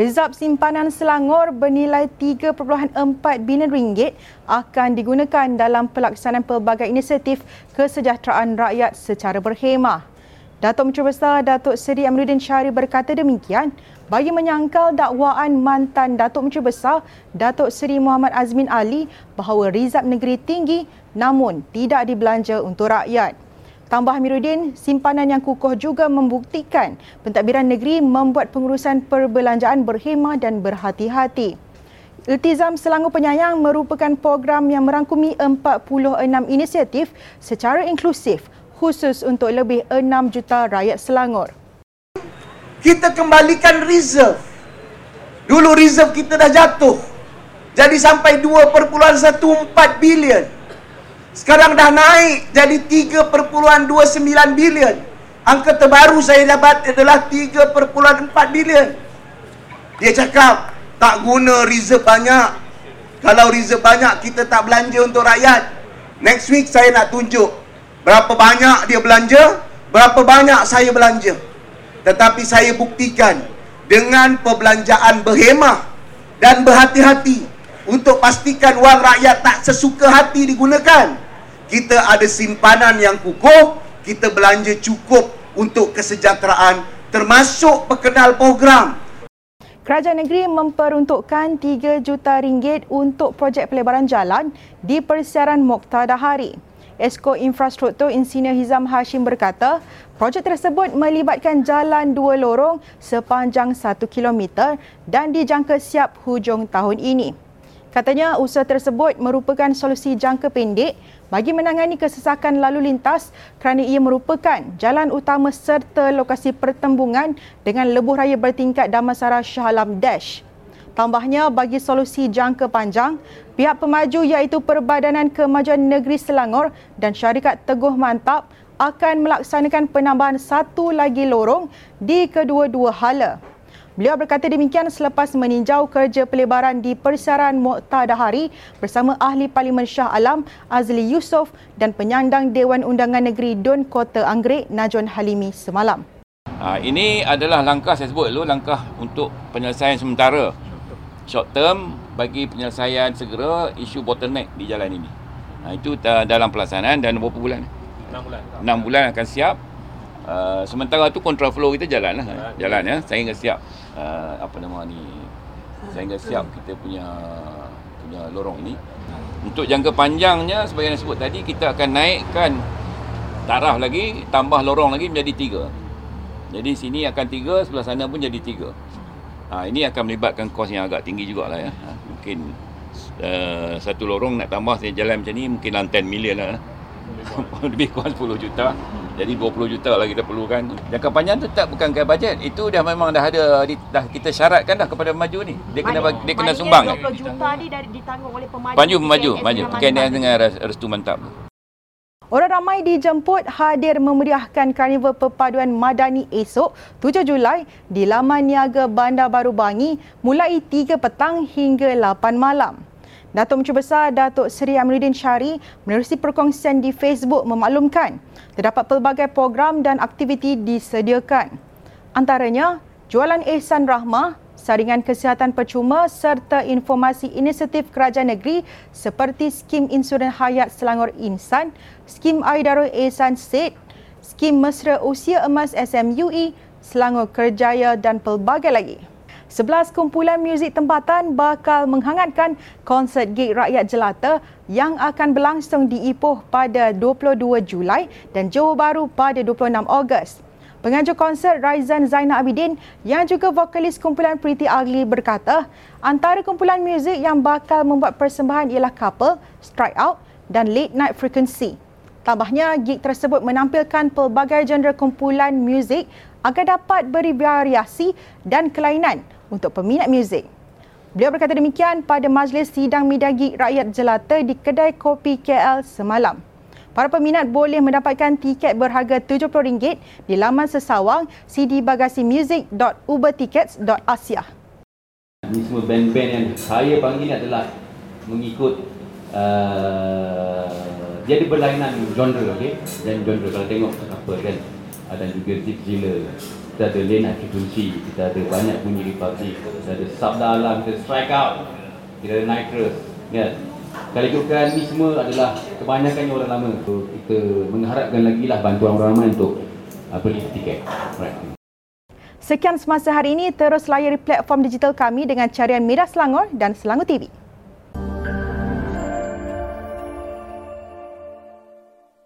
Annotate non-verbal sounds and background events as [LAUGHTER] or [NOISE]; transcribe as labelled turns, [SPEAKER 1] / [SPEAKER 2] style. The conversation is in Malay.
[SPEAKER 1] Rezab simpanan Selangor bernilai 3.4 bilion ringgit akan digunakan dalam pelaksanaan pelbagai inisiatif kesejahteraan rakyat secara berhemah. Datuk Menteri Besar Datuk Seri Amiruddin Syari berkata demikian bagi menyangkal dakwaan mantan Datuk Menteri Besar Datuk Seri Muhammad Azmin Ali bahawa rizab negeri tinggi namun tidak dibelanja untuk rakyat. Tambah Amiruddin, simpanan yang kukuh juga membuktikan pentadbiran negeri membuat pengurusan perbelanjaan berhemah dan berhati-hati. Iltizam Selangor Penyayang merupakan program yang merangkumi 46 inisiatif secara inklusif khusus untuk lebih 6 juta rakyat Selangor.
[SPEAKER 2] Kita kembalikan reserve. Dulu reserve kita dah jatuh. Jadi sampai 2.14 bilion. Sekarang dah naik jadi 3.29 bilion. Angka terbaru saya dapat adalah 3.4 bilion. Dia cakap, tak guna reserve banyak. Kalau reserve banyak, kita tak belanja untuk rakyat. Next week saya nak tunjuk berapa banyak dia belanja, berapa banyak saya belanja. Tetapi saya buktikan dengan perbelanjaan berhemah dan berhati-hati untuk pastikan wang rakyat tak sesuka hati digunakan. Kita ada simpanan yang kukuh, kita belanja cukup untuk kesejahteraan termasuk perkenal program.
[SPEAKER 1] Kerajaan negeri memperuntukkan 3 juta ringgit untuk projek pelebaran jalan di persiaran Mokhtar Dahari. Esko Infrastruktur Insinyur Hizam Hashim berkata, projek tersebut melibatkan jalan dua lorong sepanjang 1 km dan dijangka siap hujung tahun ini. Katanya usaha tersebut merupakan solusi jangka pendek bagi menangani kesesakan lalu lintas kerana ia merupakan jalan utama serta lokasi pertembungan dengan lebuh raya bertingkat Damansara Shah Alam Dash. Tambahnya bagi solusi jangka panjang, pihak pemaju iaitu Perbadanan Kemajuan Negeri Selangor dan syarikat Teguh Mantap akan melaksanakan penambahan satu lagi lorong di kedua-dua hala. Beliau berkata demikian selepas meninjau kerja pelebaran di Persiaran Mokta Dahari bersama Ahli Parlimen Shah Alam Azli Yusof dan penyandang Dewan Undangan Negeri Dun Kota Anggrek Najwan Halimi semalam.
[SPEAKER 3] Ha, ini adalah langkah saya sebut dulu langkah untuk penyelesaian sementara short term bagi penyelesaian segera isu bottleneck di jalan ini. Ha, itu dalam pelaksanaan dan berapa bulan? 6 bulan. 6 bulan akan siap. Uh, sementara tu kontraflow kita jalan lah. Jalan. Ya. Saya ingat siap uh, apa nama ni sehingga siap kita punya punya lorong ini. Untuk jangka panjangnya sebagai yang sebut tadi kita akan naikkan taraf lagi tambah lorong lagi menjadi tiga. Jadi sini akan tiga sebelah sana pun jadi tiga. Ha, ini akan melibatkan kos yang agak tinggi jugalah ya. Ha, mungkin uh, satu lorong nak tambah saya jalan macam ni mungkin dalam 10 million lah lebih kurang. [LAUGHS] 10 juta jadi 20 juta lah kita perlukan. Jangka panjang tu tak bukan kaya bajet. Itu dah memang dah ada dah kita syaratkan dah kepada pemaju ni. Dia kena bagi, dia kena sumbang.
[SPEAKER 1] 20 juta ni dah ditanggung oleh pemaju.
[SPEAKER 3] Pemaju pemaju, pemaju. Berkaitan dengan restu mantap.
[SPEAKER 1] Orang ramai dijemput hadir memeriahkan Karnival Perpaduan Madani esok 7 Julai di Laman Niaga Bandar Baru Bangi mulai 3 petang hingga 8 malam. Datuk Menteri Besar Datuk Seri Amiruddin Syari menerusi perkongsian di Facebook memaklumkan terdapat pelbagai program dan aktiviti disediakan. Antaranya, jualan ihsan rahmah, saringan kesihatan percuma serta informasi inisiatif kerajaan negeri seperti skim insurans hayat Selangor Insan, skim air darah ihsan Sid, skim mesra usia emas SMUE, Selangor Kerjaya dan pelbagai lagi. Sebelas kumpulan muzik tempatan bakal menghangatkan konsert gig rakyat jelata yang akan berlangsung di Ipoh pada 22 Julai dan Johor Bahru pada 26 Ogos. Pengajuk konsert Raizan Zainal Abidin yang juga vokalis kumpulan Pretty Ugly berkata antara kumpulan muzik yang bakal membuat persembahan ialah Couple, Strike Out dan Late Night Frequency. Tambahnya, gig tersebut menampilkan pelbagai genre kumpulan muzik agar dapat beri variasi dan kelainan untuk peminat muzik. Beliau berkata demikian pada majlis sidang midagi rakyat jelata di kedai kopi KL semalam. Para peminat boleh mendapatkan tiket berharga RM70 di laman sesawang cdbagasimusic.ubertickets.asia.
[SPEAKER 4] Ini semua band-band yang saya panggil adalah mengikut uh, jadi berlainan genre, okay? Dan genre kalau tengok apa kan. dan juga Zip Zilla. Kita ada lane high frequency, kita ada banyak bunyi republic, kita ada sabda alam, kita strike out, kita ada nitrous. Ya. Kali bukan ni semua adalah kebanyakannya orang lama. So, kita mengharapkan lagi lah bantuan orang ramai untuk uh, beli tiket. Right.
[SPEAKER 1] Sekian semasa hari ini, terus layari platform digital kami dengan carian Media Selangor dan Selangor TV.